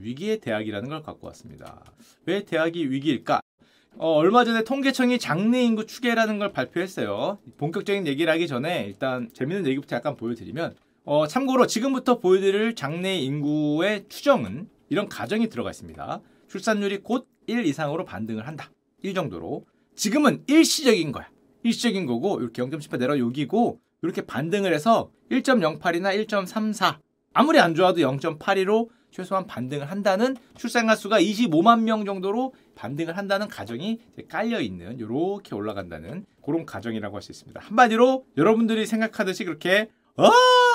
위기의 대학이라는 걸 갖고 왔습니다. 왜 대학이 위기일까? 어, 얼마 전에 통계청이 장래 인구 추계라는 걸 발표했어요. 본격적인 얘기를 하기 전에 일단 재밌는 얘기부터 약간 보여드리면 어, 참고로 지금부터 보여드릴 장래 인구의 추정은 이런 가정이 들어가 있습니다. 출산율이 곧 1 이상으로 반등을 한다. 1 정도로. 지금은 일시적인 거야. 일시적인 거고 이렇게 0.18 내려 여기고 이렇게 반등을 해서 1.08이나 1.34 아무리 안 좋아도 0.82로 최소한 반등을 한다는 출산가 수가 25만 명 정도로 반등을 한다는 가정이 깔려 있는 이렇게 올라간다는 그런 가정이라고 할 수 있습니다. 한마디로 여러분들이 생각하듯이 그렇게 어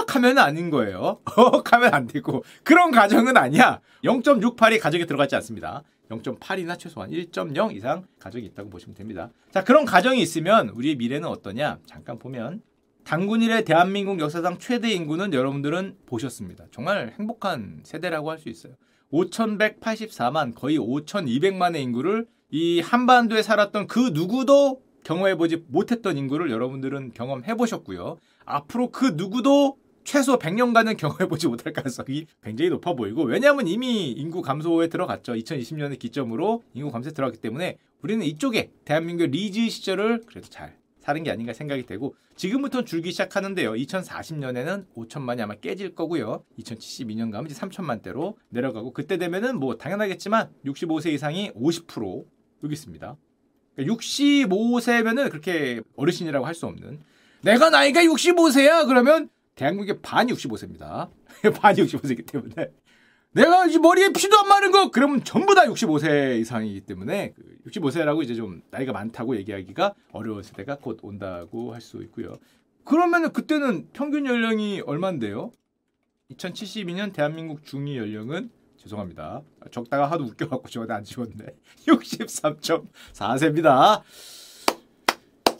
하면 아닌 거예요. 어 하면 안 되고 그런 가정은 아니야. 0.68이 가정에 들어가지 않습니다. 0.8이나 최소한 1.0 이상 가정이 있다고 보시면 됩니다. 자 그런 가정이 있으면 우리의 미래는 어떠냐? 잠깐 보면 당군 이래 대한민국 역사상 최대 인구는 여러분들은 보셨습니다. 정말 행복한 세대라고 할 수 있어요. 5,184만 거의 5,200만의 인구를 이 한반도에 살았던 그 누구도 경험해보지 못했던 인구를 여러분들은 경험해보셨고요. 앞으로 그 누구도 최소 100년간은 경험해보지 못할 가능성이 굉장히 높아 보이고 왜냐하면 이미 인구 감소에 들어갔죠. 2020년의 기점으로 인구 감소에 들어갔기 때문에 우리는 이쪽에 대한민국 리즈 시절을 그래도 잘 사는 게 아닌가 생각이 되고 지금부터 줄기 시작하는데요. 2040년에는 5천만이 아마 깨질 거고요. 2072년 가면 이제 3천만 대로 내려가고 그때 되면은 뭐 당연하겠지만 65세 이상이 50% 여기 있습니다. 65세면은 그러니까 그렇게 어르신이라고 할 수 없는 내가 나이가 65세야 그러면 대한민국의 반이 65세입니다. 반이 65세이기 때문에 내가 이제 머리에 피도 안 마른 거 그러면 전부 다 65세 이상이기 때문에 65세라고 그 이제 좀 나이가 많다고 얘기하기가 어려운 세대가 곧 온다고 할 수 있고요. 그러면 그때는 평균 연령이 얼마인데요? 2072년 대한민국 중위 연령은 죄송합니다. 적다가 하도 웃겨갖고 저한테 안 지웠네. 63.4세입니다.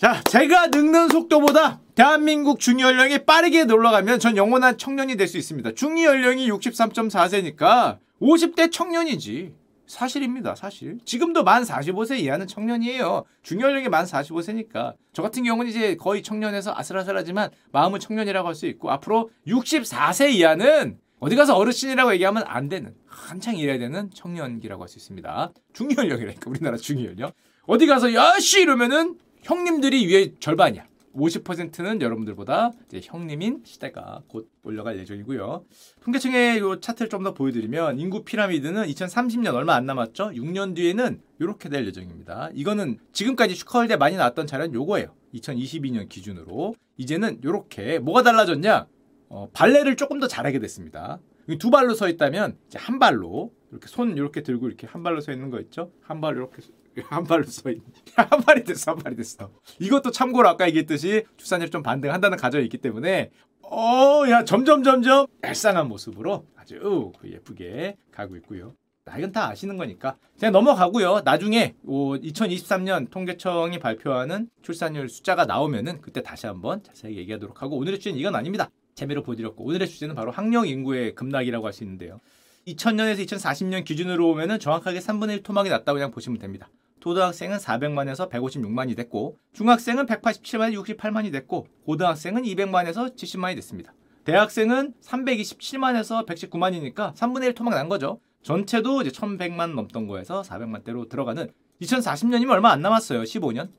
자, 제가 늙는 속도보다 대한민국 중위 연령이 빠르게 놀러가면 전 영원한 청년이 될 수 있습니다. 중위 연령이 63.4세니까 50대 청년이지. 사실입니다, 사실. 지금도 만 45세 이하는 청년이에요. 중연령이 만 45세니까. 저 같은 경우는 이제 거의 청년에서 아슬아슬하지만 마음은 청년이라고 할 수 있고, 앞으로 64세 이하는 어디 가서 어르신이라고 얘기하면 안 되는, 한창 일해야 되는 청년기라고 할 수 있습니다. 중연령이라니까, 우리나라 중연령. 어디 가서 야씨 이러면은 형님들이 위에 절반이야. 50%는 여러분들보다 형님인 시대가 곧 올라갈 예정이고요. 통계청의 요 차트를 좀 더 보여드리면 인구 피라미드는 2030년 얼마 안 남았죠. 6년 뒤에는 이렇게 될 예정입니다. 이거는 지금까지 슈커홀대 많이 나왔던 자료는 요거예요. 2022년 기준으로 이제는 이렇게 뭐가 달라졌냐? 어, 발레를 조금 더 잘하게 됐습니다. 두 발로 서 있다면 이제 한 발로 이렇게 손 이렇게 들고 이렇게 한 발로 서 있는 거 있죠? 한 발로 이렇게 한 발로 서 있는 한 발이 됐어 한 발이 됐어. 이것도 참고로 아까 얘기했듯이 출산율 좀 반등한다는 가정이 있기 때문에 어 야 점점 점점 얄쌍한 모습으로 아주 예쁘게 가고 있고요. 나 이건 다 아시는 거니까 그냥 넘어가고요. 나중에 2023년 통계청이 발표하는 출산율 숫자가 나오면은 그때 다시 한번 자세히 얘기하도록 하고 오늘의 주제는 이건 아닙니다. 재미로 보여드렸고 오늘의 주제는 바로 학령 인구의 급락이라고 할 수 있는데요. 2000년에서 2040년 기준으로 보면은 정확하게 3분의 1 토막이 났다고 그냥 보시면 됩니다. 초등학생은 400만에서 156만이 됐고 중학생은 187만에서 68만이 됐고 고등학생은 200만에서 70만이 됐습니다. 대학생은 327만에서 119만이니까 3분의 1 토막 난 거죠. 전체도 이제 1100만 넘던 거에서 400만대로 들어가는 2040년이면 얼마 안 남았어요. 15년.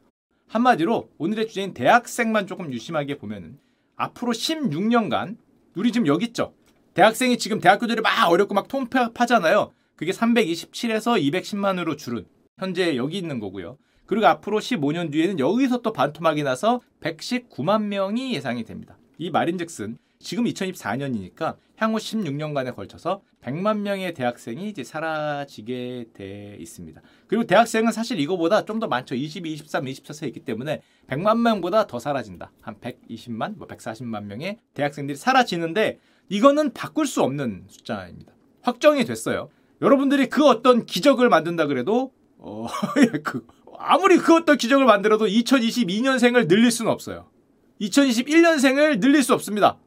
한마디로 오늘의 주제인 대학생만 조금 유심하게 보면은 앞으로 16년간 우리 지금 여기 있죠. 대학생이 지금 대학교들이 막 어렵고 막 통폐합하잖아요. 그게 327에서 210만으로 줄은 현재 여기 있는 거고요. 그리고 앞으로 15년 뒤에는 여기서 또 반토막이 나서 119만 명이 예상이 됩니다. 이 말인즉슨 지금 2024년이니까 향후 16년간에 걸쳐서 100만 명의 대학생이 이제 사라지게 돼 있습니다. 그리고 대학생은 사실 이거보다 좀 더 많죠. 22, 23, 24세 있기 때문에 100만 명보다 더 사라진다. 한 120만, 뭐 140만 명의 대학생들이 사라지는데 이거는 바꿀 수 없는 숫자입니다. 확정이 됐어요. 여러분들이 그 어떤 기적을 만든다 그래도 어, 예, 그, 아무리 그 어떤 기적을 만들어도 2022년생을 늘릴 수는 없어요. 2021년생을 늘릴 수 없습니다.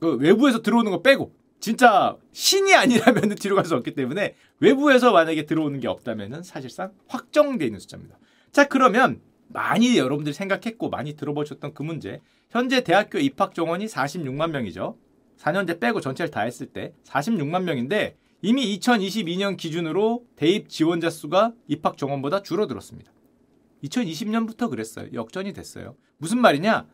그 외부에서 들어오는 거 빼고 진짜 신이 아니라면 뒤로 갈 수 없기 때문에 외부에서 만약에 들어오는 게 없다면 사실상 확정되어 있는 숫자입니다. 자 그러면 많이 여러분들이 생각했고 많이 들어보셨던 그 문제 현재 대학교 입학 정원이 46만 명이죠. 4년제 빼고 전체를 다 했을 때 46만 명인데 이미 2022년 기준으로 대입 지원자 수가 입학 정원보다 줄어들었습니다. 2020년부터 그랬어요. 역전이 됐어요. 무슨 말이냐?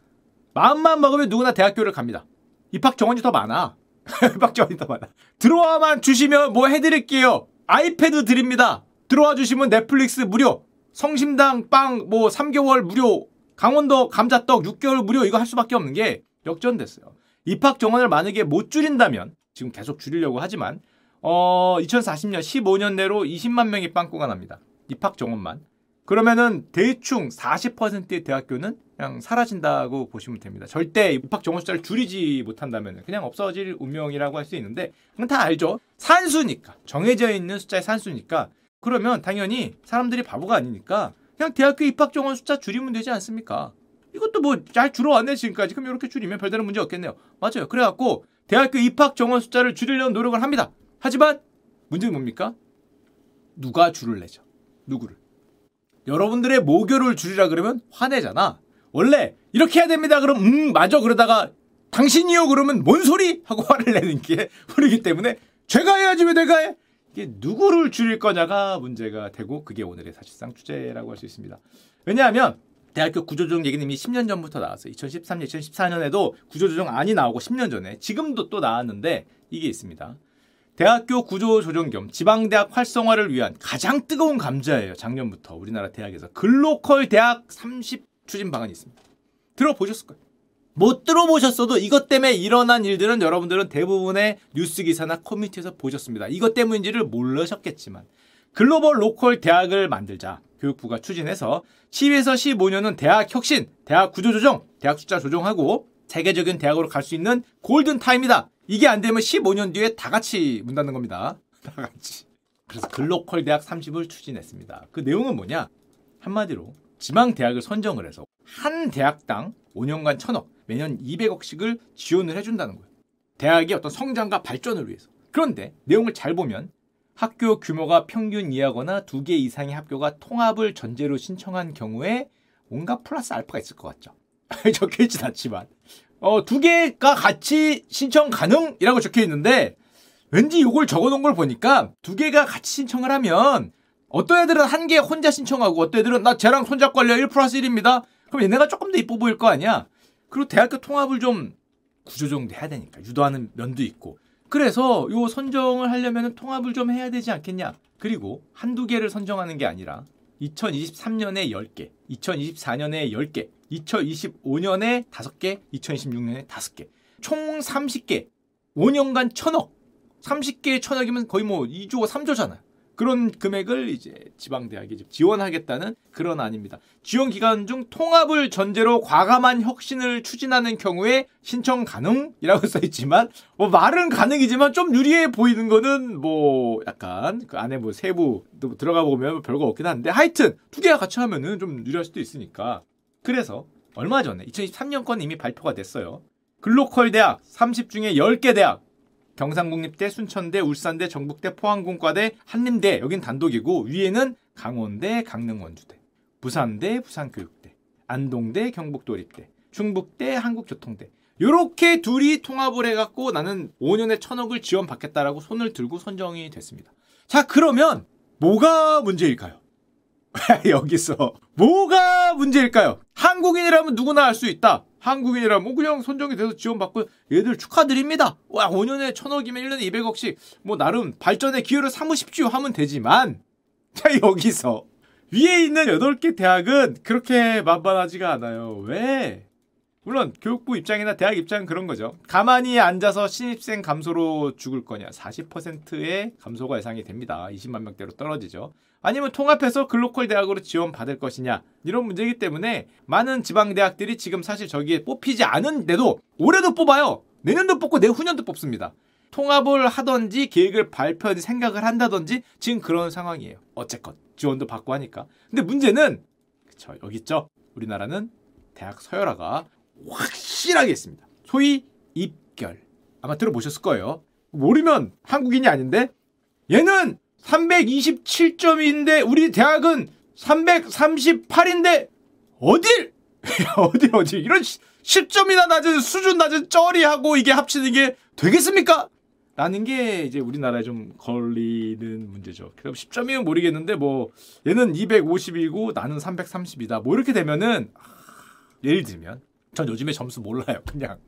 마음만 먹으면 누구나 대학교를 갑니다. 입학 정원이 더 많아. 입학 정원이 더 많아. 들어와만 주시면 뭐 해드릴게요. 아이패드 드립니다. 들어와 주시면 넷플릭스 무료. 성심당 빵 뭐 3개월 무료. 강원도 감자떡 6개월 무료 이거 할 수밖에 없는 게 역전됐어요. 입학 정원을 만약에 못 줄인다면 지금 계속 줄이려고 하지만 어 2040년 15년 내로 20만 명이 빵꾸가 납니다. 입학 정원만. 그러면은 대충 40%의 대학교는 그냥 사라진다고 보시면 됩니다. 절대 입학 정원 숫자를 줄이지 못한다면 그냥 없어질 운명이라고 할 수 있는데 그건 다 알죠. 산수니까 정해져 있는 숫자의 산수니까 그러면 당연히 사람들이 바보가 아니니까 그냥 대학교 입학 정원 숫자 줄이면 되지 않습니까? 이것도 뭐 잘 줄어왔네 지금까지 그럼 이렇게 줄이면 별다른 문제 없겠네요. 맞아요. 그래갖고 대학교 입학 정원 숫자를 줄이려는 노력을 합니다. 하지만 문제는 뭡니까? 누가 줄을 내죠? 누구를? 여러분들의 모교를 줄이라 그러면 화내잖아. 원래 이렇게 해야 됩니다. 그럼 음 맞아 그러다가 당신이요 그러면 뭔 소리 하고 화를 내는 게 우리기 때문에 제가 해야지 왜 내가 해? 이게 누구를 줄일 거냐가 문제가 되고 그게 오늘의 사실상 주제라고 할 수 있습니다. 왜냐하면 대학교 구조조정 얘기는 이미 10년 전부터 나왔어요. 2013년, 2014년에도 구조조정안이 나오고 10년 전에 지금도 또 나왔는데 이게 있습니다. 대학교 구조조정 겸 지방대학 활성화를 위한 가장 뜨거운 감자예요. 작년부터 우리나라 대학에서 글로컬 대학 30 추진 방안이 있습니다. 들어보셨을 거예요. 못 들어보셨어도 이것 때문에 일어난 일들은 여러분들은 대부분의 뉴스 기사나 커뮤니티에서 보셨습니다. 이것 때문인지를 모르셨겠지만 글로벌 로컬 대학을 만들자 교육부가 추진해서 10에서 15년은 대학 혁신, 대학 구조 조정, 대학 숫자 조정하고 세계적인 대학으로 갈 수 있는 골든 타임이다. 이게 안 되면 15년 뒤에 다 같이 문 닫는 겁니다. 다 같이. 그래서 글로컬 대학 30을 추진했습니다. 그 내용은 뭐냐? 한마디로 지방 대학을 선정을 해서 한 대학당 5년간 천억, 매년 200억씩을 지원을 해준다는 거예요. 대학의 어떤 성장과 발전을 위해서. 그런데 내용을 잘 보면 학교 규모가 평균 이하거나 두 개 이상의 학교가 통합을 전제로 신청한 경우에 뭔가 플러스 알파가 있을 것 같죠. 적혀 있진 않지만 어, 두 개가 같이 신청 가능이라고 적혀 있는데 왠지 이걸 적어 놓은 걸 보니까 두 개가 같이 신청을 하면 어떤 애들은 한 개 혼자 신청하고 어떤 애들은 나 쟤랑 손잡고 할래 1 플러스 1입니다. 그럼 얘네가 조금 더 이뻐 보일 거 아니야. 그리고 대학교 통합을 좀 구조정도 해야 되니까 유도하는 면도 있고 그래서 요 선정을 하려면 통합을 좀 해야 되지 않겠냐. 그리고 한두 개를 선정하는 게 아니라 2023년에 10개, 2024년에 10개, 2025년에 5개, 2026년에 5개. 총 30개. 5년간 천억. 30개의 천억이면 거의 뭐 2조, 3조잖아요. 그런 금액을 이제 지방대학이 지원하겠다는 그런 안입니다. 지원 기간 중 통합을 전제로 과감한 혁신을 추진하는 경우에 신청 가능이라고 써 있지만 뭐 말은 가능이지만 좀 유리해 보이는 거는 뭐 약간 그 안에 뭐 세부 들어가 보면 별거 없긴 한데 하여튼 두 개가 같이 하면은 좀 유리할 수도 있으니까 그래서 얼마 전에 2023년 건 이미 발표가 됐어요. 글로컬 대학 30 중에 10개 대학 경상국립대, 순천대, 울산대, 전북대, 포항공과대, 한림대 여긴 단독이고 위에는 강원대, 강릉원주대, 부산대, 부산교육대, 안동대, 경북도립대, 충북대, 한국교통대 요렇게 둘이 통합을 해갖고 나는 5년에 천억을 지원받겠다라고 손을 들고 선정이 됐습니다. 자 그러면 뭐가 문제일까요? 여기서 뭐가 문제일까요? 한국인이라면 누구나 알 수 있다. 한국인이라면 뭐 그냥 선정이 돼서 지원받고 얘들 축하드립니다. 와 5년에 천억이면 1년에 200억씩 뭐 나름 발전의 기회를 삼으십시오 하면 되지만 자 여기서 위에 있는 8개 대학은 그렇게 만만하지가 않아요. 왜? 물론 교육부 입장이나 대학 입장은 그런 거죠. 가만히 앉아서 신입생 감소로 죽을 거냐. 40%의 감소가 예상이 됩니다. 20만 명대로 떨어지죠. 아니면 통합해서 글로컬 대학으로 지원받을 것이냐 이런 문제이기 때문에 많은 지방 대학들이 지금 사실 저기에 뽑히지 않은데도 올해도 뽑아요. 내년도 뽑고 내후년도 뽑습니다. 통합을 하던지 계획을 발표하지 생각을 한다던지 지금 그런 상황이에요. 어쨌건 지원도 받고 하니까. 근데 문제는 그쵸 여기 있죠. 우리나라는 대학 서열화가 확실하게 있습니다. 소위 입결 아마 들어보셨을 거예요. 모르면 한국인이 아닌데 얘는 327점인데 우리 대학은 338인데 어딜 어딜 어딜 이런 10점이나 낮은 수준 낮은 쩌리하고 이게 합치는 게 되겠습니까? 라는 게 이제 우리나라에 좀 걸리는 문제죠. 그럼 10점이면 모르겠는데 뭐 얘는 250이고 나는 330이다. 뭐 이렇게 되면은 예를 들면 전 요즘에 점수 몰라요. 그냥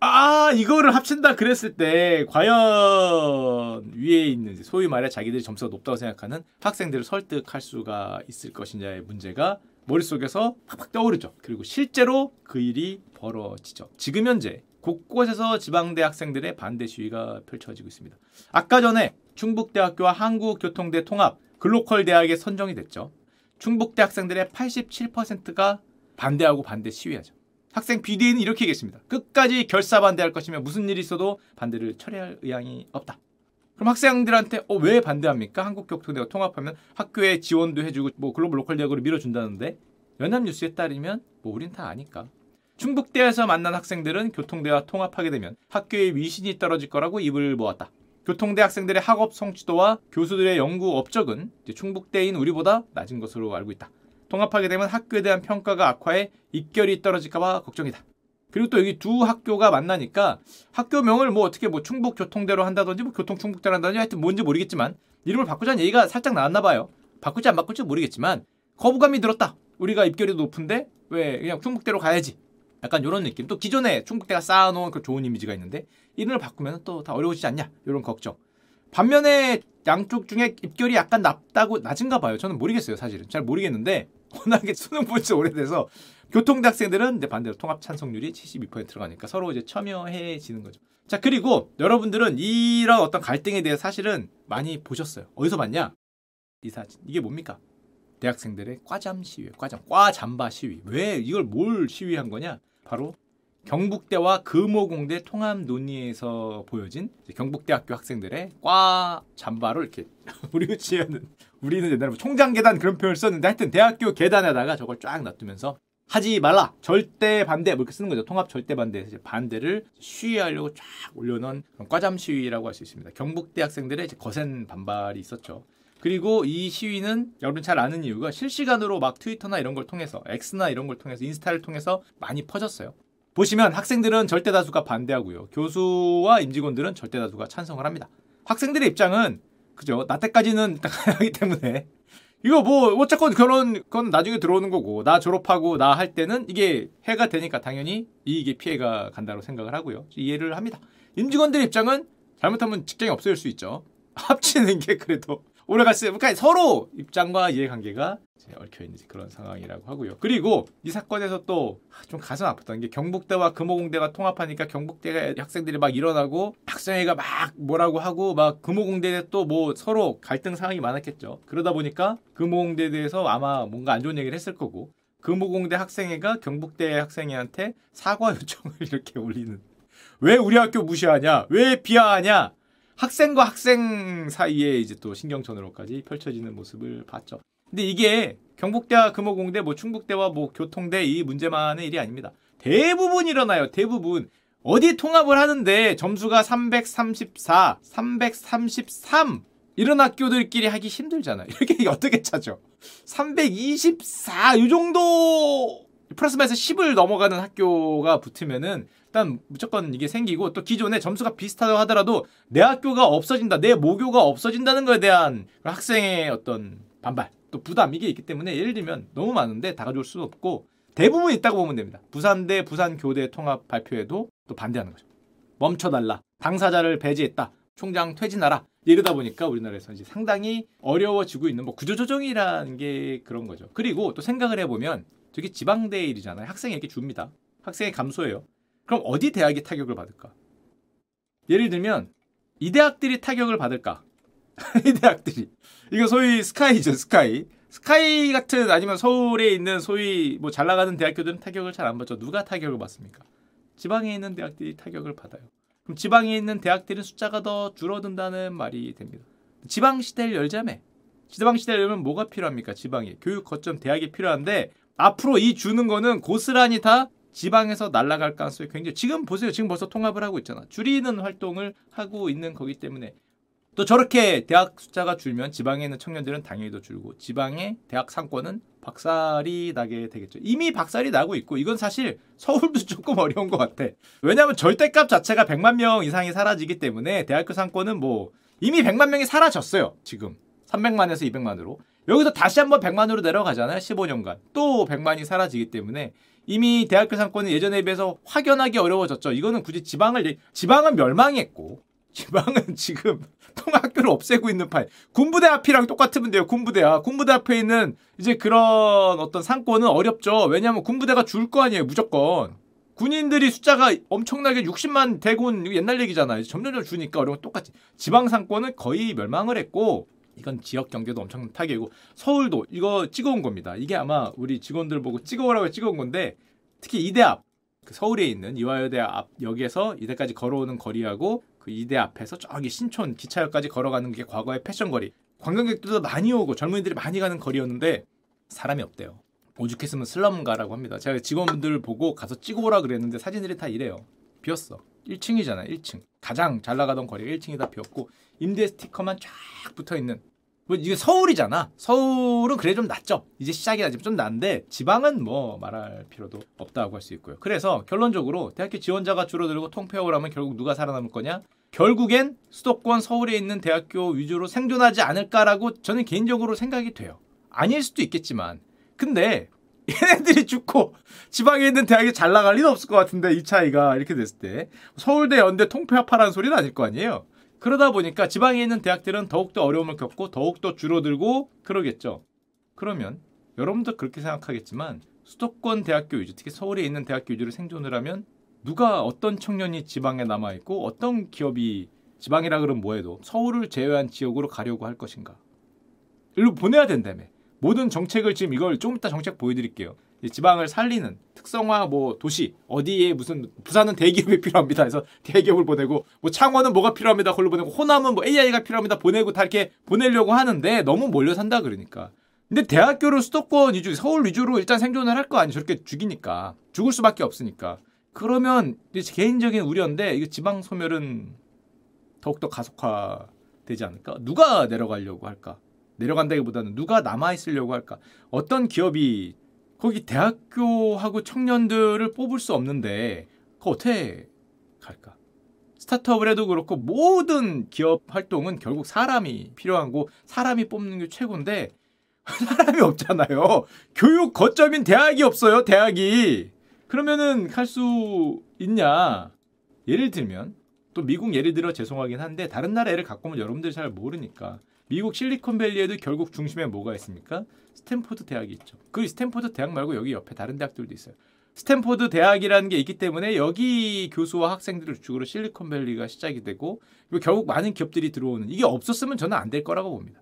아 이거를 합친다 그랬을 때 과연 위에 있는 소위 말해 자기들이 점수가 높다고 생각하는 학생들을 설득할 수가 있을 것이냐의 문제가 머릿속에서 팍팍 떠오르죠. 그리고 실제로 그 일이 벌어지죠. 지금 현재 곳곳에서 지방대 학생들의 반대 시위가 펼쳐지고 있습니다. 아까 전에 충북대학교와 한국교통대 통합 글로컬 대학에 선정이 됐죠. 충북대 학생들의 87%가 반대하고 반대 시위하죠. 학생 비대위는 이렇게 얘기했습니다. 끝까지 결사 반대할 것이며 무슨 일이 있어도 반대를 철회할 의향이 없다. 그럼 학생들한테 어, 왜 반대합니까? 한국교통대가 통합하면 학교에 지원도 해주고 뭐 글로벌 로컬 대학으로 밀어준다는데 연합뉴스에 따르면 뭐 우린 다 아니까 충북대에서 만난 학생들은 교통대와 통합하게 되면 학교의 위신이 떨어질 거라고 입을 모았다. 교통대 학생들의 학업 성취도와 교수들의 연구 업적은 충북대인 우리보다 낮은 것으로 알고 있다. 통합하게 되면 학교에 대한 평가가 악화해 입결이 떨어질까봐 걱정이다. 그리고 또 여기 두 학교가 만나니까 학교명을 뭐 어떻게 뭐 충북 교통대로 한다든지 뭐 교통 충북대로 한다든지 하여튼 뭔지 모르겠지만 이름을 바꾸자는 얘기가 살짝 나왔나 봐요. 바꿀지 안 바꿀지 모르겠지만 거부감이 들었다. 우리가 입결이 높은데 왜 그냥 충북대로 가야지. 약간 이런 느낌. 또 기존에 충북대가 쌓아놓은 그 좋은 이미지가 있는데 이름을 바꾸면 또 다 어려워지지 않냐 이런 걱정. 반면에 양쪽 중에 입결이 약간 낮다고 낮은가 봐요. 저는 모르겠어요 사실은 잘 모르겠는데 워낙에 수능 본 지 오래돼서 교통대 학생들은 이제 반대로 통합 찬성률이 72%가 가니까 서로 이제 첨예해지는 거죠. 자 그리고 여러분들은 이런 어떤 갈등에 대해 사실은 많이 보셨어요. 어디서 봤냐? 이 사진 이게 뭡니까? 대학생들의 과잠 시위, 과잠, 과잠바 시위. 왜 이걸 뭘 시위한 거냐? 바로 경북대와 금호공대 통합 논의에서 보여진 경북대학교 학생들의 과 잠바를 이렇게 우리 유치원은 우리는 옛날에 뭐 총장 계단 그런 표현을 썼는데 하여튼 대학교 계단에다가 저걸 쫙 놔두면서 하지 말라 절대 반대 뭐 이렇게 쓰는 거죠 통합 절대 반대 반대를 시위하려고 쫙 올려놓은 과잠 시위라고 할 수 있습니다 경북대 학생들의 거센 반발이 있었죠 그리고 이 시위는 여러분 잘 아는 이유가 실시간으로 막 트위터나 이런 걸 통해서 X나 이런 걸 통해서 인스타를 통해서 많이 퍼졌어요. 보시면 학생들은 절대 다수가 반대하고요. 교수와 임직원들은 절대 다수가 찬성을 합니다. 학생들의 입장은 그죠. 나 때까지는 하기 때문에 이거 뭐 어쨌건 결혼 그건 나중에 들어오는 거고 나 졸업하고 나 할 때는 이게 해가 되니까 당연히 이익에 피해가 간다고 생각을 하고요. 이해를 합니다. 임직원들 입장은 잘못하면 직장이 없어질 수 있죠. 합치는 게 그래도 오래 갔어요. 그러니까 서로 입장과 이해관계가 얽혀 있는 그런 상황이라고 하고요. 그리고 이 사건에서 또 좀 가슴 아팠던 게 경북대와 금호공대가 통합하니까 경북대 학생들이 막 일어나고 학생회가 막 뭐라고 하고 막 금호공대에 또 뭐 서로 갈등 상황이 많았겠죠. 그러다 보니까 금호공대에 대해서 아마 뭔가 안 좋은 얘기를 했을 거고 금호공대 학생회가 경북대 학생회한테 사과 요청을 이렇게 올리는 왜 우리 학교 무시하냐? 왜 비하하냐? 학생과 학생 사이에 이제 또 신경전으로까지 펼쳐지는 모습을 봤죠. 근데 이게 경북대와 금호공대, 뭐 충북대와 뭐 교통대 이 문제만의 일이 아닙니다. 대부분 일어나요. 대부분. 어디 통합을 하는데 점수가 334, 333 이런 학교들끼리 하기 힘들잖아요. 이렇게 어떻게 찾죠? 324, 이 정도 플러스 마이너스 10을 넘어가는 학교가 붙으면은 일단 무조건 이게 생기고 또 기존에 점수가 비슷하다고 하더라도 내 학교가 없어진다, 내 모교가 없어진다는 것에 대한 학생의 어떤 반발, 또 부담 이게 있기 때문에 예를 들면 너무 많은데 다 가져올 수 없고 대부분 있다고 보면 됩니다. 부산대 부산교대 통합 발표에도 또 반대하는 거죠. 멈춰달라. 당사자를 배제했다. 총장 퇴진하라. 이러다 보니까 우리나라에서 이제 상당히 어려워지고 있는 뭐 구조조정이라는 게 그런 거죠. 그리고 또 생각을 해보면 저게 지방대 일이잖아요. 학생이 이렇게 줍니다. 학생의 감소예요. 그럼 어디 대학이 타격을 받을까? 예를 들면 이 대학들이 타격을 받을까? 이 대학들이. 이거 소위 스카이죠 스카이. 스카이 같은 아니면 서울에 있는 소위 뭐 잘 나가는 대학교들은 타격을 잘 안 받죠. 누가 타격을 받습니까? 지방에 있는 대학들이 타격을 받아요. 그럼 지방에 있는 대학들은 숫자가 더 줄어든다는 말이 됩니다. 지방 시대를 열자매. 지방 시대를 열면 뭐가 필요합니까? 지방에. 교육 거점 대학이 필요한데 앞으로 이 주는 거는 고스란히 다 지방에서 날아갈 가능성이 굉장히 지금 보세요. 지금 벌써 통합을 하고 있잖아. 줄이는 활동을 하고 있는 거기 때문에 또 저렇게 대학 숫자가 줄면 지방에 있는 청년들은 당연히 더 줄고 지방의 대학 상권은 박살이 나게 되겠죠. 이미 박살이 나고 있고 이건 사실 서울도 조금 어려운 것 같아. 왜냐하면 절대값 자체가 100만 명 이상이 사라지기 때문에 대학교 상권은 뭐 이미 100만 명이 사라졌어요. 지금 300만에서 200만으로 여기서 다시 한번 100만으로 내려가잖아요. 15년간 또 100만이 사라지기 때문에 이미 대학교 상권은 예전에 비해서 확연하게 어려워졌죠. 이거는 굳이 지방을 지방은 멸망했고 지방은 지금 통학교를 없애고 있는 파 군부대 앞이랑 똑같으면 돼요. 군부대 앞. 군부대 앞에 있는 이제 그런 어떤 상권은 어렵죠. 왜냐하면 군부대가 줄 거 아니에요. 무조건. 군인들이 숫자가 엄청나게 60만 대군 옛날 얘기잖아요. 점점점 주니까 어려운 똑같이. 지방 상권은 거의 멸망을 했고 이건 지역 경제도 엄청 타격이고 서울도 이거 찍어온 겁니다. 이게 아마 우리 직원들 보고 찍어오라고 찍어온 건데 특히 이대 앞그 서울에 있는 이화여대 앞 역에서 이대까지 걸어오는 거리하고 그 이대 앞에서 저기 신촌 기차역까지 걸어가는 게 과거의 패션 거리. 관광객들도 많이 오고 젊은이들이 많이 가는 거리였는데 사람이 없대요. 오죽했으면 슬럼가라고 합니다. 제가 직원분들 보고 가서 찍어오라 그랬는데 사진들이 다 이래요. 비었어. 1층이잖아, 1층. 가장 잘 나가던 거리가 1층이 다 비었고 임대 스티커만 쫙 붙어 있는. 뭐 이게 서울이잖아. 서울은 그래 좀 낫죠. 이제 시작이 아직 좀 난데 지방은 뭐 말할 필요도 없다고 할 수 있고요. 그래서 결론적으로 대학교 지원자가 줄어들고 통폐합을 하면 결국 누가 살아남을 거냐? 결국엔 수도권 서울에 있는 대학교 위주로 생존하지 않을까라고 저는 개인적으로 생각이 돼요. 아닐 수도 있겠지만. 근데 얘네들이 죽고 지방에 있는 대학이 잘 나갈 리는 없을 것 같은데 이 차이가 이렇게 됐을 때 서울대 연대 통폐합하라는 소리는 아닐 거 아니에요. 그러다 보니까 지방에 있는 대학들은 더욱더 어려움을 겪고 더욱더 줄어들고 그러겠죠. 그러면 여러분도 그렇게 생각하겠지만 수도권 대학교 위주, 특히 서울에 있는 대학교 위주로 생존을 하면 누가 어떤 청년이 지방에 남아 있고 어떤 기업이 지방이라 그러면 뭐해도 서울을 제외한 지역으로 가려고 할 것인가? 일로 보내야 된다며. 모든 정책을 지금 이걸 좀 이따 정책 보여드릴게요. 지방을 살리는 특성화 뭐 도시 어디에 무슨 부산은 대기업이 필요합니다. 해서 대기업을 보내고 뭐 창원은 뭐가 필요합니다. 그걸로 보내고 호남은 뭐 AI가 필요합니다. 보내고 다 이렇게 보내려고 하는데 너무 몰려 산다 그러니까. 근데 대학교를 수도권 위주, 서울 위주로 일단 생존을 할 거 아니 저렇게 죽이니까 죽을 수밖에 없으니까. 그러면 개인적인 우려인데 이거 지방 소멸은 더욱더 가속화되지 않을까? 누가 내려가려고 할까? 내려간다기보다는 누가 남아 있으려고 할까? 어떤 기업이 거기 대학교하고 청년들을 뽑을 수 없는데 그거 어떻게 갈까? 스타트업을 해도 그렇고 모든 기업 활동은 결국 사람이 필요한 거 사람이 뽑는 게 최고인데 사람이 없잖아요. 교육 거점인 대학이 없어요. 대학이. 그러면은 갈수 있냐? 예를 들면 또 미국 예를 들어 죄송하긴 한데 다른 나라 예를 갖고 오면 여러분들이 잘 모르니까 미국 실리콘밸리에도 결국 중심에 뭐가 있습니까? 스탠포드 대학이 있죠. 그 스탠포드 대학 말고 여기 옆에 다른 대학들도 있어요. 스탠포드 대학이라는 게 있기 때문에 여기 교수와 학생들을 주로 실리콘밸리가 시작이 되고 결국 많은 기업들이 들어오는 이게 없었으면 저는 안 될 거라고 봅니다.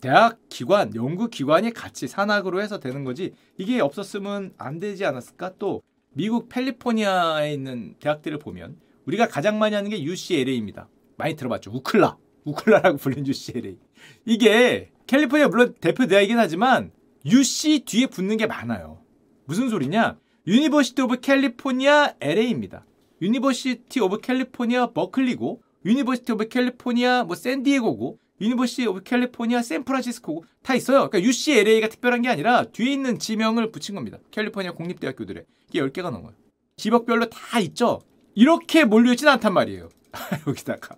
대학 기관, 연구 기관이 같이 산학으로 해서 되는 거지 이게 없었으면 안 되지 않았을까? 또 미국 캘리포니아에 있는 대학들을 보면 우리가 가장 많이 하는 게 UCLA입니다. 많이 들어봤죠. 우클라. 우클라라고 불리는 UCLA. 이게 캘리포니아 물론 대표 대학이긴 하지만 UC 뒤에 붙는 게 많아요. 무슨 소리냐? University of California LA입니다. University of California 버클리고 University of California 뭐 샌디에고고 University of California 샌프란시스코고 다 있어요. 그러니까 UCLA가 특별한 게 아니라 뒤에 있는 지명을 붙인 겁니다. 캘리포니아 공립대학교들에. 이게 10개가 넘어요. 지역별로 다 있죠. 이렇게 몰려있진 않단 말이에요. 여기다가.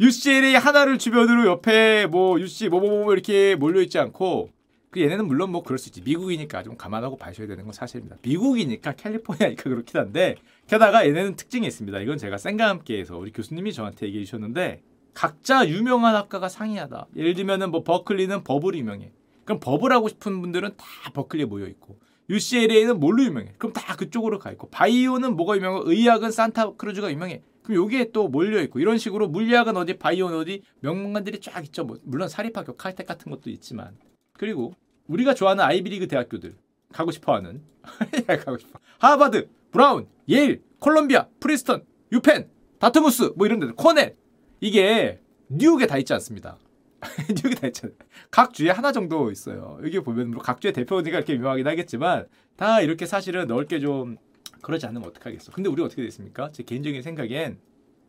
UCLA 하나를 주변으로 옆에 뭐 UC 뭐뭐뭐 뭐 이렇게 몰려 있지 않고 그 얘네는 물론 뭐 그럴 수 있지. 미국이니까 좀 감안하고 봐셔야 되는 건 사실입니다. 미국이니까 캘리포니아니까 그렇긴 한데 게다가 얘네는 특징이 있습니다. 이건 제가 쌩과 함께해서 우리 교수님이 저한테 얘기해 주셨는데 각자 유명한 학과가 상이하다. 예를 들면은 뭐 버클리는 버블이 유명해. 그럼 버블 하고 싶은 분들은 다 버클리에 모여 있고 UCLA는 뭘로 유명해? 그럼 다 그쪽으로 가 있고 바이오는 뭐가 유명해? 의학은 산타크루즈가 유명해. 그럼 여기에 또 몰려 있고 이런 식으로 물리학은 어디 바이오는 어디 명문과들이 쫙 있죠. 뭐 물론 사립학교 칼텍 같은 것도 있지만 그리고 우리가 좋아하는 아이비리그 대학교들 가고 싶어하는 가고 싶어 하버드, 브라운, 예일, 콜롬비아, 프린스턴, 유펜, 다트무스 뭐 이런 데들 코넬 이게 뉴욕에 다 있지 않습니다. 뉴욕에 다 있잖아요. 각 주에 하나 정도 있어요. 여기 보면 뭐각 주의 대표니까 이렇게 유명하긴 하겠지만 다 이렇게 사실은 넓게 좀 그러지 않으면 어떡하겠어. 근데 우리 어떻게 됐습니까? 제 개인적인 생각엔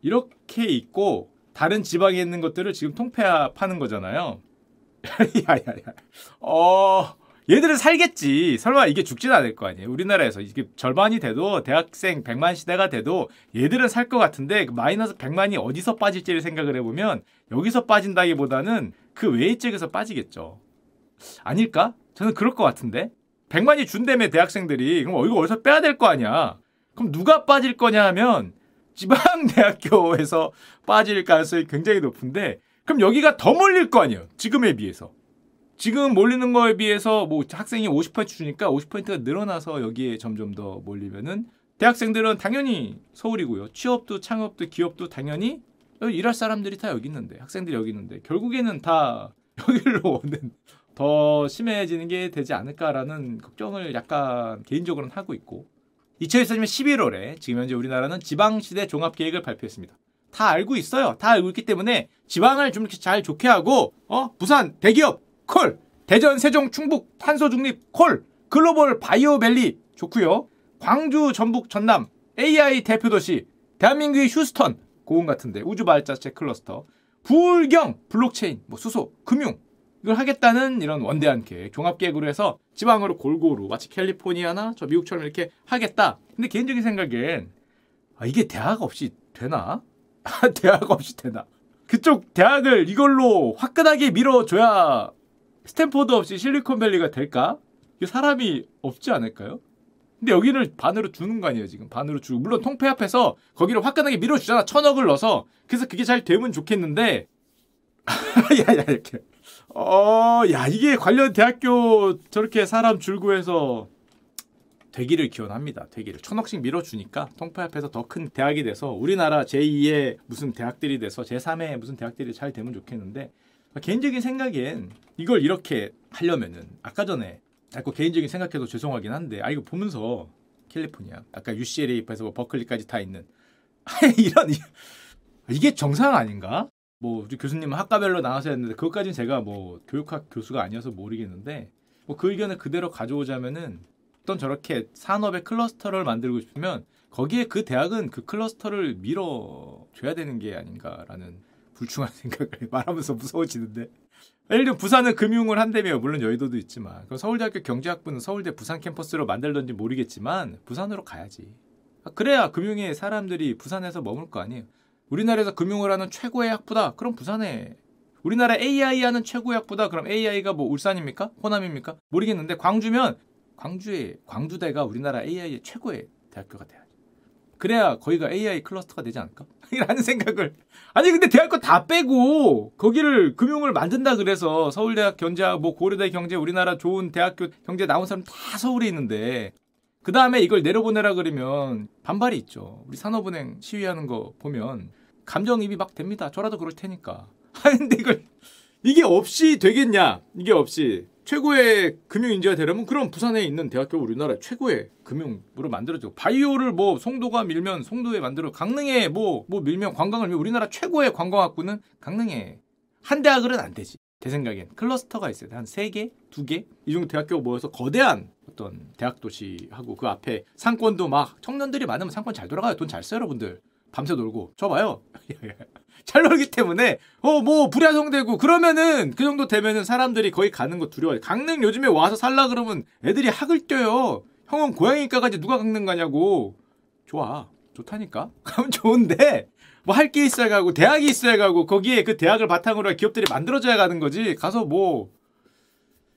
이렇게 있고 다른 지방에 있는 것들을 지금 통폐합하는 거잖아요. 야야야. 어 얘들은 살겠지. 설마 이게 죽진 않을 거 아니에요. 우리나라에서 이게 절반이 돼도 대학생 100만 시대가 돼도 얘들은 살 것 같은데 그 마이너스 100만이 어디서 빠질지를 생각을 해보면 여기서 빠진다기보다는 그 외의 쪽에서 빠지겠죠. 아닐까? 저는 그럴 것 같은데. 100만이 준다며 대학생들이 그럼 이거 어디서 빼야 될 거 아니야. 그럼 누가 빠질 거냐 하면 지방 대학교에서 빠질 가능성이 굉장히 높은데 그럼 여기가 더 몰릴 거 아니에요. 지금에 비해서. 지금 몰리는 거에 비해서 뭐 학생이 50% 주니까 50%가 늘어나서 여기에 점점 더 몰리면은 대학생들은 당연히 서울이고요. 취업도 창업도 기업도 당연히 일할 사람들이 다 여기 있는데 학생들이 여기 있는데 결국에는 다 여기로 오는 더 심해지는 게 되지 않을까라는 걱정을 약간 개인적으로는 하고 있고 2024년 11월에 지금 현재 우리나라는 지방시대 종합계획을 발표했습니다. 다 알고 있어요. 다 알고 있기 때문에 지방을 좀 이렇게 잘 좋게 하고 어 부산 대기업 콜 대전 세종 충북 탄소 중립 콜 글로벌 바이오 밸리 좋고요. 광주 전북 전남 AI 대표 도시 대한민국의 휴스턴 고흥 같은데 우주 발사체 클러스터 부울경 블록체인 뭐 수소 금융 이걸 하겠다는 이런 원대한 계획, 종합계획으로 해서 지방으로 골고루 마치 캘리포니아나 저 미국처럼 이렇게 하겠다. 근데 개인적인 생각엔 아, 이게 대학 없이 되나? 대학 없이 되나? 그쪽 대학을 이걸로 화끈하게 밀어줘야 스탠포드 없이 실리콘밸리가 될까? 사람이 없지 않을까요? 근데 여기를 반으로 주는 거 아니에요 지금 반으로 주고 물론 통폐합해서 거기를 화끈하게 밀어주잖아 천억을 넣어서 그래서 그게 잘 되면 좋겠는데 야야 이렇게 어, 야, 이게 관련 대학교 저렇게 사람 줄구해서 되기를 기원합니다. 되기를. 천억씩 밀어주니까 통폐합해서 더 큰 대학이 돼서 우리나라 제2의 무슨 대학들이 돼서 제3의 무슨 대학들이 잘 되면 좋겠는데 개인적인 생각엔 이걸 이렇게 하려면은 아까 전에 자꾸 개인적인 생각해도 죄송하긴 한데 아 이거 보면서 캘리포니아 아까 UCLA에서 뭐 버클리까지 다 있는 이런 이게 정상 아닌가? 뭐 교수님은 학과별로 나눠서 했는데 그것까지는 제가 뭐 교육학 교수가 아니어서 모르겠는데 뭐 그 의견을 그대로 가져오자면은 어떤 저렇게 산업의 클러스터를 만들고 싶으면 거기에 그 대학은 그 클러스터를 밀어줘야 되는 게 아닌가라는 불충한 생각을 말하면서 무서워지는데. 예를 들면 부산은 금융을 한다며 물론 여의도도 있지만. 그럼 서울대학교 경제학부는 서울대 부산 캠퍼스로 만들던지 모르겠지만 부산으로 가야지. 그래야 금융의 사람들이 부산에서 머물 거 아니에요 우리나라에서 금융을 하는 최고의 학부다. 그럼 부산에 우리나라 AI 하는 최고의 학부다. 그럼 AI가 뭐 울산입니까? 호남입니까? 모르겠는데 광주면 광주의 광주대가 우리나라 AI의 최고의 대학교가 돼야지. 그래야 거기가 AI 클러스터가 되지 않을까? 라는 생각을 아니 근데 대학교 다 빼고 거기를 금융을 만든다 그래서 서울대학 경제학 뭐 고려대 경제 우리나라 좋은 대학교 경제 나온 사람 다 서울에 있는데 그 다음에 이걸 내려보내라 그러면 반발이 있죠. 우리 산업은행 시위하는 거 보면 감정입이 막 됩니다. 저라도 그럴 테니까. 하는데 이걸 이게 없이 되겠냐? 이게 없이 최고의 금융 인재가 되려면 그럼 부산에 있는 대학교 우리나라 최고의 금융으로 만들어줘. 바이오를 뭐 송도가 밀면 송도에 만들어 강릉에 뭐뭐 뭐 밀면 관광을 밀면 우리나라 최고의 관광학부는 강릉에 한 대학을은 안 되지. 제 생각엔 클러스터가 있어요. 한 세 개, 두 개 이 정도 대학교가 모여서 거대한 어떤 대학 도시하고 그 앞에 상권도 막 청년들이 많으면 상권 잘 돌아가요. 돈 잘 써요, 여러분들. 밤새 놀고. 저 봐요. 잘 놀기 때문에 어 뭐 불야성되고 그러면은 그 정도 되면은 사람들이 거기 가는 거 두려워요. 강릉 요즘에 와서 살라 그러면 애들이 학을 뛰어요. 형은 고양이과까지 누가 강릉 가냐고. 좋아. 좋다니까. 그럼 좋은데 뭐 할 게 있어야 가고 대학이 있어야 가고 거기에 그 대학을 바탕으로 기업들이 만들어져야 가는 거지. 가서 뭐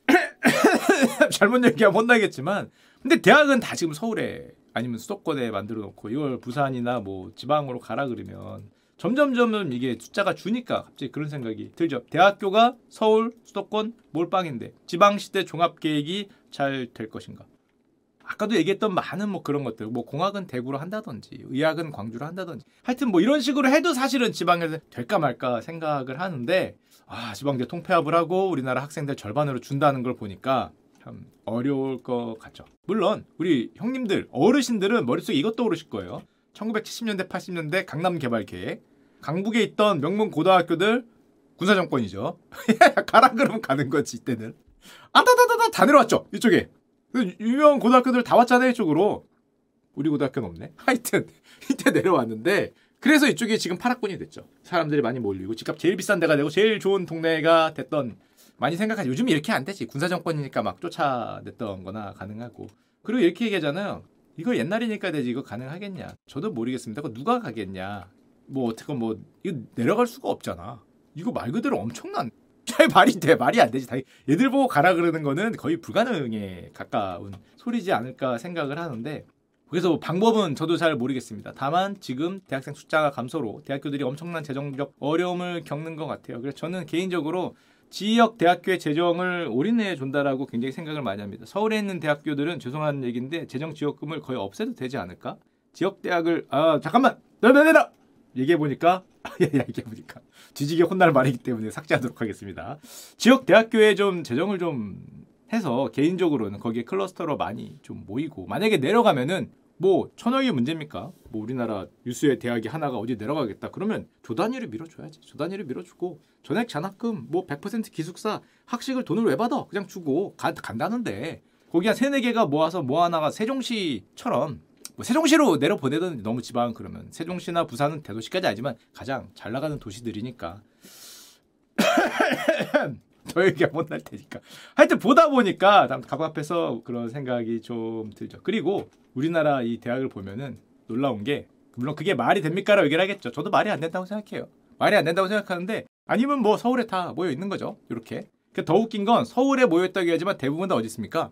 잘못 얘기하면 혼나겠지만 근데 대학은 다 지금 서울에 아니면 수도권에 만들어 놓고 이걸 부산이나 뭐 지방으로 가라 그러면 점점점 이게 숫자가 주니까 갑자기 그런 생각이 들죠. 대학교가 서울, 수도권, 몰빵인데 지방시대 종합계획이 잘 될 것인가? 아까도 얘기했던 많은 뭐 그런 것들, 뭐 공학은 대구로 한다든지, 의학은 광주로 한다든지, 하여튼 뭐 이런 식으로 해도 사실은 지방에서 될까 말까 생각을 하는데, 아, 지방대 통폐합을 하고 우리나라 학생들 절반으로 준다는 걸 보니까 참 어려울 것 같죠. 물론 우리 형님들, 어르신들은 머릿속에 이것 떠오르실 거예요. 1970년대, 80년대 강남 개발 계획. 강북에 있던 명문 고등학교들 군사 정권이죠. 가라 그러면 가는 거지 이때는. 아다다다다 다 내려왔죠 이쪽에. 그 유명한 고등학교들 다 왔잖아요 이쪽으로. 우리 고등학교는 없네. 하여튼 이때 내려왔는데 그래서 이쪽이 지금 파락군이 됐죠. 사람들이 많이 몰리고 집값 제일 비싼 데가 되고 제일 좋은 동네가 됐던 많이 생각하지. 요즘 이렇게 안 되지. 군사 정권이니까 막 쫓아냈던 거나 가능하고. 그리고 이렇게 얘기하잖아요. 이거 옛날이니까 되지. 이거 가능하겠냐. 저도 모르겠습니다. 그거 누가 가겠냐. 뭐 어떻게 뭐 이거 내려갈 수가 없잖아. 이거 말 그대로 엄청난 잘 말이 돼 말이 안 되지. 얘들 보고 가라 그러는 거는 거의 불가능에 가까운 소리지 않을까 생각을 하는데 그래서 방법은 저도 잘 모르겠습니다. 다만 지금 대학생 숫자가 감소로 대학교들이 엄청난 재정적 어려움을 겪는 것 같아요. 그래서 저는 개인적으로 지역 대학교의 재정을 올인해 준다라고 굉장히 생각을 많이 합니다. 서울에 있는 대학교들은 죄송한 얘기인데 재정 지원금을 거의 없애도 되지 않을까? 지역 대학을 아 잠깐만 내려내려 얘기해 보니까 얘기해 보니까. 뒤지게 혼날 말이기 때문에 삭제하도록 하겠습니다. 지역 대학교에 좀 재정을 좀 해서 개인적으로는 거기에 클러스터로 많이 좀 모이고 만약에 내려가면은 뭐 천억이 문제입니까? 뭐 우리나라 유수의 대학이 하나가 어디 내려가겠다. 그러면 조단위를 밀어줘야지. 조단위를 밀어주고 전액 잔학금 뭐 100% 기숙사 학식을 돈을 왜 받아? 그냥 주고. 가, 간다는데. 거기 한 세네 개가 모아서 뭐 하나가 세종시처럼 뭐 세종시로 내려 보내든 너무 지방 그러면 세종시나 부산은 대도시까지 아니지만 가장 잘 나가는 도시들이니까 더 얘기가 못날 테니까. 하여튼 보다 보니까 갑갑해서 그런 생각이 좀 들죠. 그리고 우리나라 이 대학을 보면은 놀라운 게 물론 그게 말이 됩니까라고 얘기를 하겠죠. 저도 말이 안 된다고 생각해요. 말이 안 된다고 생각하는데 아니면 뭐 서울에 다 모여 있는 거죠. 이렇게. 그더 웃긴 건 서울에 모여 있다고 하지만 대부분 다 어디 있습니까?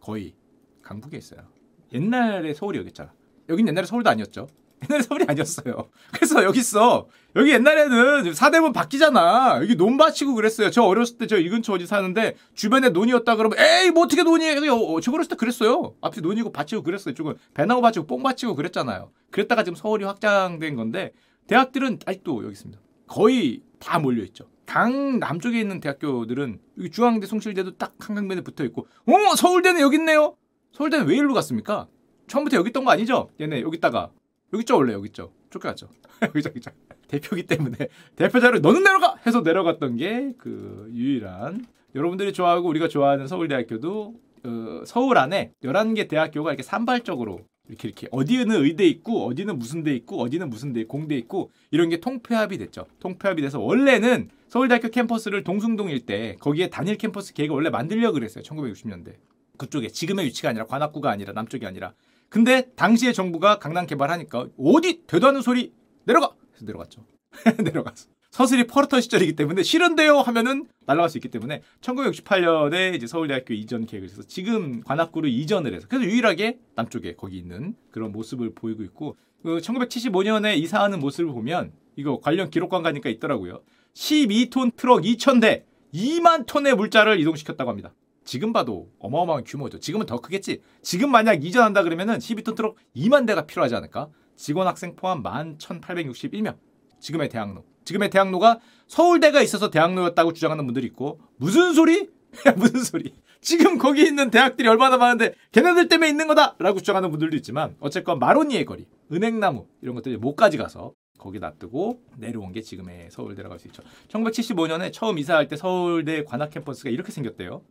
거의 강북에 있어요. 옛날에 서울이 여기 있잖아. 여긴 옛날에 서울도 아니었죠. 옛날에 서울이 아니었어요. 그래서 여기 있어. 여기 옛날에는 사대문 바뀌잖아. 여기 논밭이고 그랬어요. 저 어렸을 때 저 이 근처 어디 사는데 주변에 논이었다 그러면 에이 뭐 어떻게 논이에요? 어, 저 어렸을 때 그랬어요. 앞에 논이고 밭이고 그랬어요. 이쪽은 배나무 밭이고 뽕밭이고 그랬잖아요. 그랬다가 지금 서울이 확장된 건데 대학들은 아직도 여기 있습니다. 거의 다 몰려 있죠. 강 남쪽에 있는 대학교들은 여기 중앙대, 송실대도 딱 한강변에 붙어 있고, 어 서울대는 여기 있네요. 서울대는 왜 일로 갔습니까? 처음부터 여기 있던 거 아니죠? 얘네 여기 있다가 여기 있죠 원래 여기 있죠 쫓겨갔죠 여기 여기 있죠 대표기 때문에 대표자를 너는 내려가 해서 내려갔던 게 그 유일한 여러분들이 좋아하고 우리가 좋아하는 서울대학교도 어, 서울 안에 11개 대학교가 이렇게 산발적으로 이렇게 이렇게 어디는 의대 있고 어디는 무슨 대 있고 어디는 무슨 대 공대 있고 이런 게 통폐합이 됐죠. 통폐합이 돼서 원래는 서울대학교 캠퍼스를 동숭동 일때 거기에 단일 캠퍼스 계획을 원래 만들려 그랬어요. 1960년대. 그쪽에 지금의 위치가 아니라 관악구가 아니라 남쪽이 아니라 근데 당시에 정부가 강남 개발하니까 어디 되도 않는 소리 내려가 그래서 내려갔죠. 내려갔어. 서슬이 퍼르터 시절이기 때문에 싫은데요 하면은 날아갈 수 있기 때문에 1968년에 이제 서울대학교 이전 계획을 해서 지금 관악구로 이전을 해서 그래서 유일하게 남쪽에 거기 있는 그런 모습을 보이고 있고 그 1975년에 이사하는 모습을 보면 이거 관련 기록관 가니까 있더라고요. 12톤 트럭 2,000대 2만 톤의 물자를 이동시켰다고 합니다. 지금 봐도 어마어마한 규모죠. 지금은 더 크겠지. 지금 만약 이전한다 그러면은 12톤 트럭 2만 대가 필요하지 않을까? 직원 학생 포함 11,861명. 지금의 대학로. 지금의 대학로가 서울대가 있어서 대학로였다고 주장하는 분들이 있고 무슨 소리? 무슨 소리? 지금 거기 있는 대학들이 얼마나 많은데 걔네들 때문에 있는 거다라고 주장하는 분들도 있지만 어쨌건 마로니에 거리, 은행나무 이런 것들이 못까지 가서 거기 놔두고 내려온 게 지금의 서울대라고 할 수 있죠. 1975년에 처음 이사할 때 서울대 관악 캠퍼스가 이렇게 생겼대요.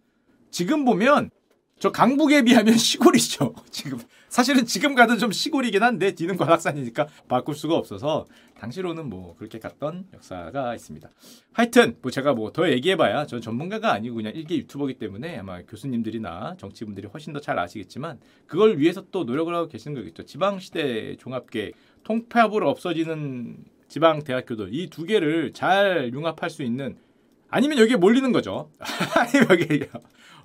지금 보면 저 강북에 비하면 시골이죠. 지금 사실은 지금 가도 좀 시골이긴 한데 뒤는 관악산이니까 바꿀 수가 없어서 당시로는 뭐 그렇게 갔던 역사가 있습니다. 하여튼 뭐 제가 뭐 더 얘기해봐야 전 전문가가 아니고 그냥 일개 유튜버기 때문에 아마 교수님들이나 정치분들이 훨씬 더 잘 아시겠지만 그걸 위해서 또 노력을 하고 계시는 거겠죠. 지방시대 종합계 통폐합으로 없어지는 지방 대학교들 이 두 개를 잘 융합할 수 있는 아니면 여기에 몰리는 거죠. 아니면 여기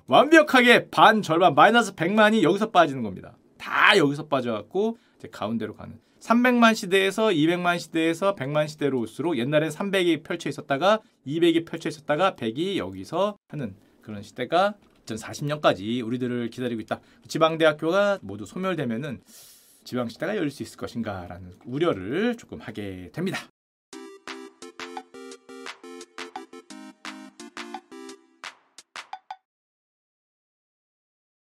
완벽하게 반 절반 마이너스 100만이 여기서 빠지는 겁니다. 다 여기서 빠져갖고 이제 가운데로 가는 300만 시대에서 200만 시대에서 100만 시대로 올수록 옛날엔 300이 펼쳐 있었다가 200이 펼쳐 있었다가 100이 여기서 하는 그런 시대가 2040년까지 우리들을 기다리고 있다. 지방대학교가 모두 소멸되면은 지방시대가 열릴 수 있을 것인가라는 우려를 조금 하게 됩니다.